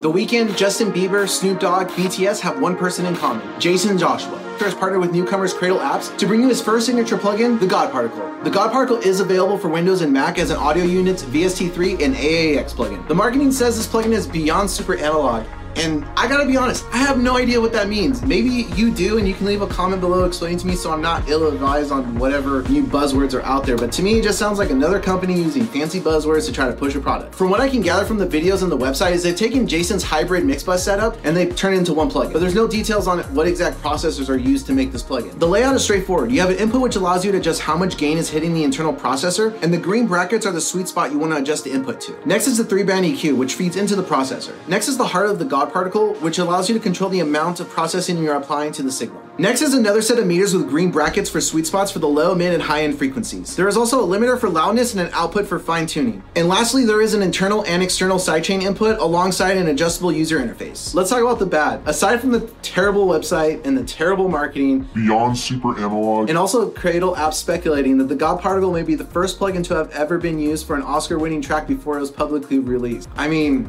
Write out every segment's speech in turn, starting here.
The Weeknd, Justin Bieber, Snoop Dogg, BTS have one person in common Jaycen Joshua. Has partnered with newcomers Cradle Apps to bring you his first signature plugin, the God Particle. The God Particle is available for Windows and Mac as an audio units, VST3, and AAX plugin. The marketing says this plugin is beyond super analog and I gotta be honest, I have no idea what that means. Maybe you do, and you can leave a comment below explaining to me so I'm not ill advised on whatever new buzzwords are out there. But to me, it just sounds like another company using fancy buzzwords to try to push a product. From what I can gather from the videos on the website, is they've taken Jaycen's hybrid mix bus setup and they've turned it into one plugin. But there's no details on what exact processors are used to make this plugin. The layout is straightforward. You have an input which allows you to adjust how much gain is hitting the internal processor, and the green brackets are the sweet spot you want to adjust the input to. Next is the three band EQ, which feeds into the processor. Next is the heart of the God particle, which allows you to control the amount of processing you're applying to the signal. Next is another set of meters with green brackets for sweet spots for the low, mid, and high end frequencies. There is also a limiter for loudness and an output for fine tuning. And lastly, there is an internal and external sidechain input alongside an adjustable user interface. Let's talk about the bad. Aside from the terrible website and the terrible marketing, beyond super analog, and also Cradle Apps speculating that the God Particle may be the first plugin to have ever been used for an Oscar winning track before it was publicly released. I mean,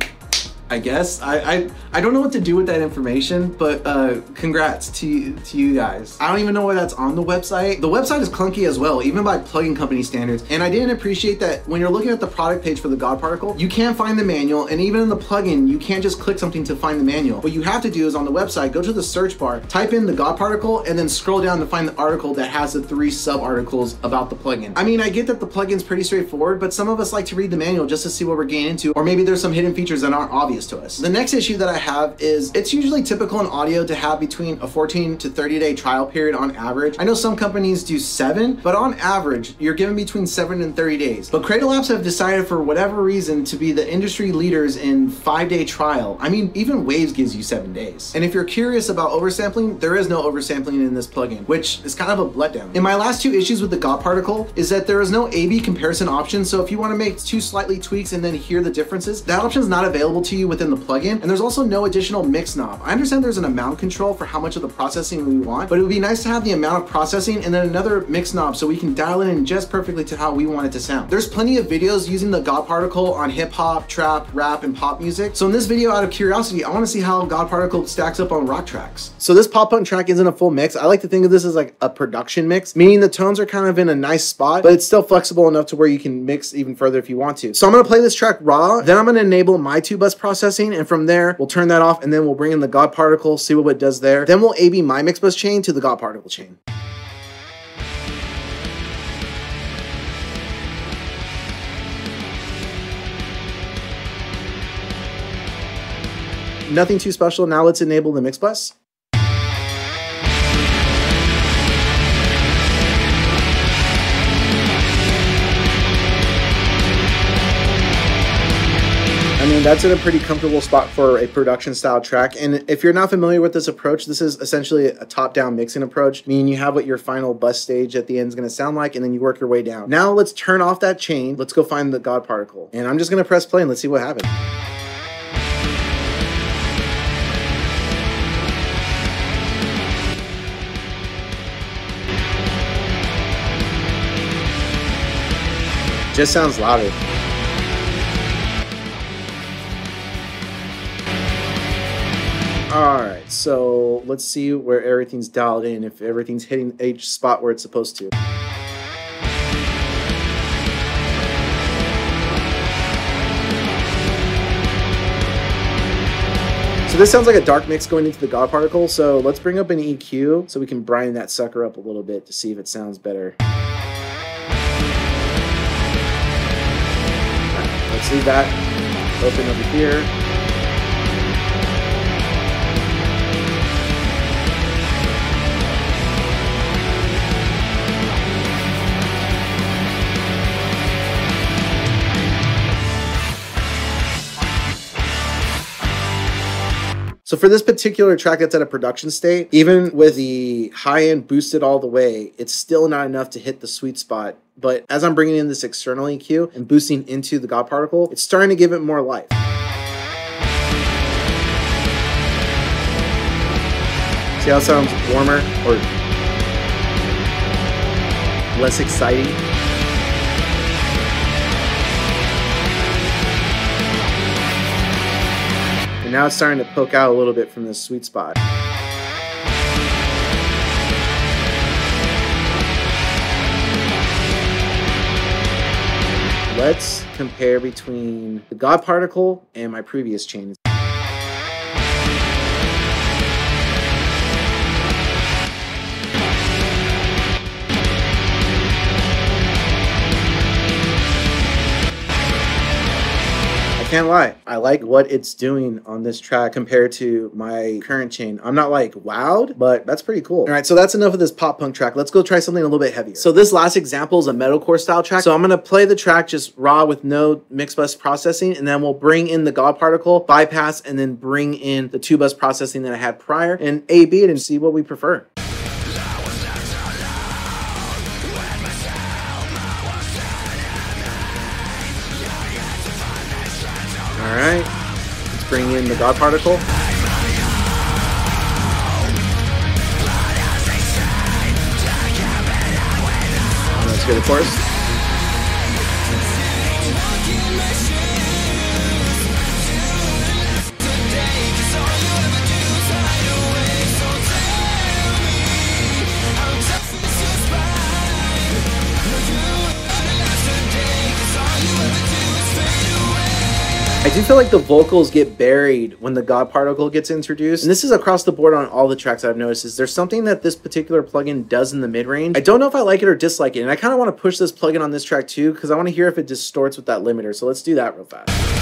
I guess I, I I don't know what to do with that information, but uh, congrats to to you guys. I don't even know why that's on the website. The website is clunky as well, even by plugin company standards. And I didn't appreciate that when you're looking at the product page for the God Particle, you can't find the manual, and even in the plugin, you can't just click something to find the manual. What you have to do is on the website, go to the search bar, type in the God Particle, and then scroll down to find the article that has the three sub articles about the plugin. I mean, I get that the plugin's pretty straightforward, but some of us like to read the manual just to see what we're getting into, or maybe there's some hidden features that aren't obvious to us. The next issue that I have is it's usually typical in audio to have between a 14 to 30 day trial period on average. I know some companies do seven, but on average, you're given between seven and 30 days. But Cradle Apps have decided for whatever reason to be the industry leaders in five day trial. I mean, even Waves gives you seven days. And if you're curious about oversampling, there is no oversampling in this plugin, which is kind of a letdown. In my last two issues with the God particle is that there is no A-B comparison option. So if you want to make two slightly tweaks and then hear the differences, that option is not available to you within the plugin. And there's also no additional mix knob. I understand there's an amount control for how much of the processing we want, but it would be nice to have the amount of processing and then another mix knob so we can dial it in just perfectly to how we want it to sound. There's plenty of videos using the God Particle on hip hop, trap, rap, and pop music. So in this video, out of curiosity, I want to see how God Particle stacks up on rock tracks. So this pop punk track isn't a full mix. I like to think of this as like a production mix, meaning the tones are kind of in a nice spot, but it's still flexible enough to where you can mix even further if you want to. So I'm to play this track raw, then I'm to enable my two bus processing, and from there, we'll turn that off, and then we'll bring in the God particle, see what it does there. Then we'll AB my mix bus chain to the God particle chain. Nothing too special. Now let's enable the mix mean, that's in a pretty comfortable spot for a production style track. And if you're not familiar with this approach, this is essentially a top down mixing approach, meaning you have what your final bus stage at the end is going to sound like, and then you work your way down. Now let's turn off that chain. Let's go find the God particle. And I'm just going to press play and let's see what happens. Just sounds louder. All right, so let's see where everything's dialed in, if everything's hitting each spot where it's supposed to. So this sounds like a dark mix going into the God particle, so let's bring up an EQ so we can brine that sucker up a little bit to see if it sounds better. Let's leave that open over here. So for this particular track that's at a production state, even with the high end boosted all the way, it's still not enough to hit the sweet spot. But as I'm bringing in this external EQ and boosting into the God particle, it's starting to give it more life. See how it sounds warmer or less exciting? And now it's starting to poke out a little bit from this sweet spot. Let's compare between the God particle and my previous chain. Can't lie. I like what it's doing on this track compared to my current chain. I'm not like wowed, but that's pretty cool. All right, so that's enough of this pop punk track. Let's go try something a little bit heavier. So this last example is a metalcore style track. So I'm gonna play the track just raw with no mix bus processing, and then we'll bring in the God particle, bypass, and then bring in the two bus processing that I had prior and A-B it and see what we prefer. In the God particle. Let's get a chorus. I do feel like the vocals get buried when the God particle gets introduced. And this is across the board on all the tracks I've noticed is there's something that this particular plugin does in the mid-range. I don't know if I like it or dislike it. And I kind of want to push this plugin on this track too because I want to hear if it distorts with that limiter. So let's do that real fast.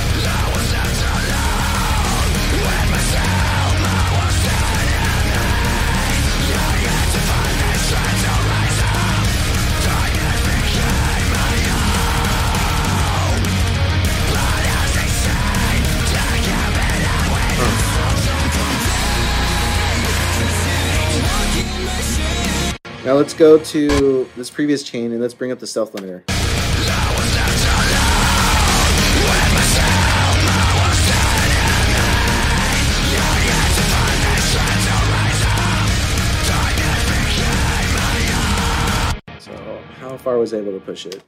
Now let's go to this previous chain and let's bring up the stealth limiter. So how far was I able to push it?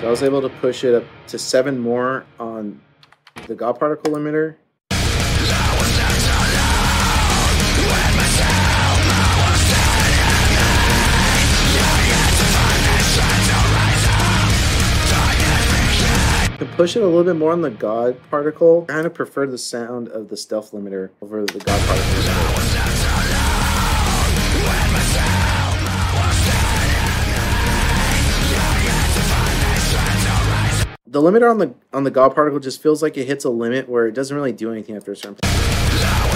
So I was able to push it up to seven more on the God particle limiter To push it a little bit more on the God particle, I kind of prefer the sound of the stealth limiter over the God particle The limiter on the on the God particle just feels like it hits a limit where it doesn't really do anything after a certain point.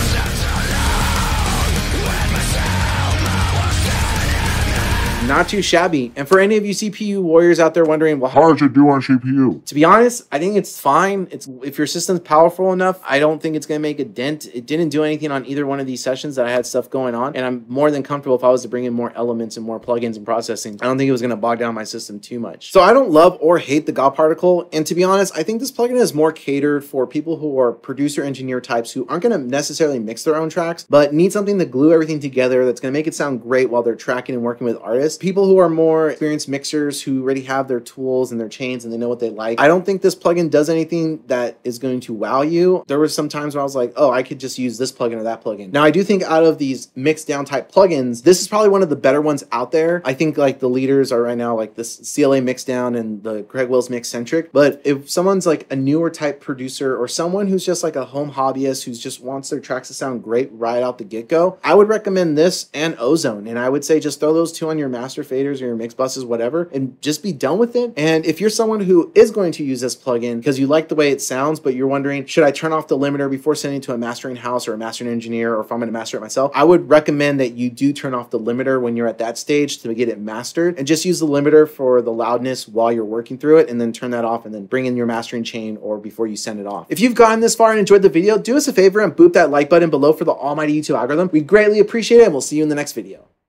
Not too shabby. And for any of you CPU warriors out there wondering, well, how does it do on CPU? To be honest, I think it's fine. It's if your system's powerful enough, I don't think it's gonna make a dent. It didn't do anything on either one of these sessions that I had stuff going on, and I'm more than comfortable if I was to bring in more elements and more plugins and processing. I don't think it was gonna bog down my system too much. So I don't love or hate the God particle, and to be honest, I think this plugin is more catered for people who are producer engineer types who aren't gonna necessarily mix their own tracks, but need something to glue everything together that's gonna make it sound great while they're tracking and working with artists people who are more experienced mixers who already have their tools and their chains and they know what they like. I don't think this plugin does anything that is going to wow you. There were some times where I was like, oh, I could just use this plugin or that plugin. Now, I do think out of these mixed down type plugins, this is probably one of the better ones out there. I think like the leaders are right now like this CLA Mixdown and the Greg Wells Mixcentric. But if someone's like a newer type producer or someone who's just like a home hobbyist who just wants their tracks to sound great right out the get go, I would recommend this and Ozone. And I would say just throw those two on your master faders or your mix buses, whatever, and just be done with it. And if you're someone who is going to use this plugin because you like the way it sounds, but you're wondering, should I turn off the limiter before sending to a mastering house or a mastering engineer, or if I'm going to master it myself? I would recommend that you do turn off the limiter when you're at that stage to get it mastered and just use the limiter for the loudness while you're working through it and then turn that off and then bring in your mastering chain or before you send it off. If you've gotten this far and enjoyed the video, do us a favor and boop that like button below for the almighty YouTube algorithm. We greatly appreciate it and we'll see you in the next video.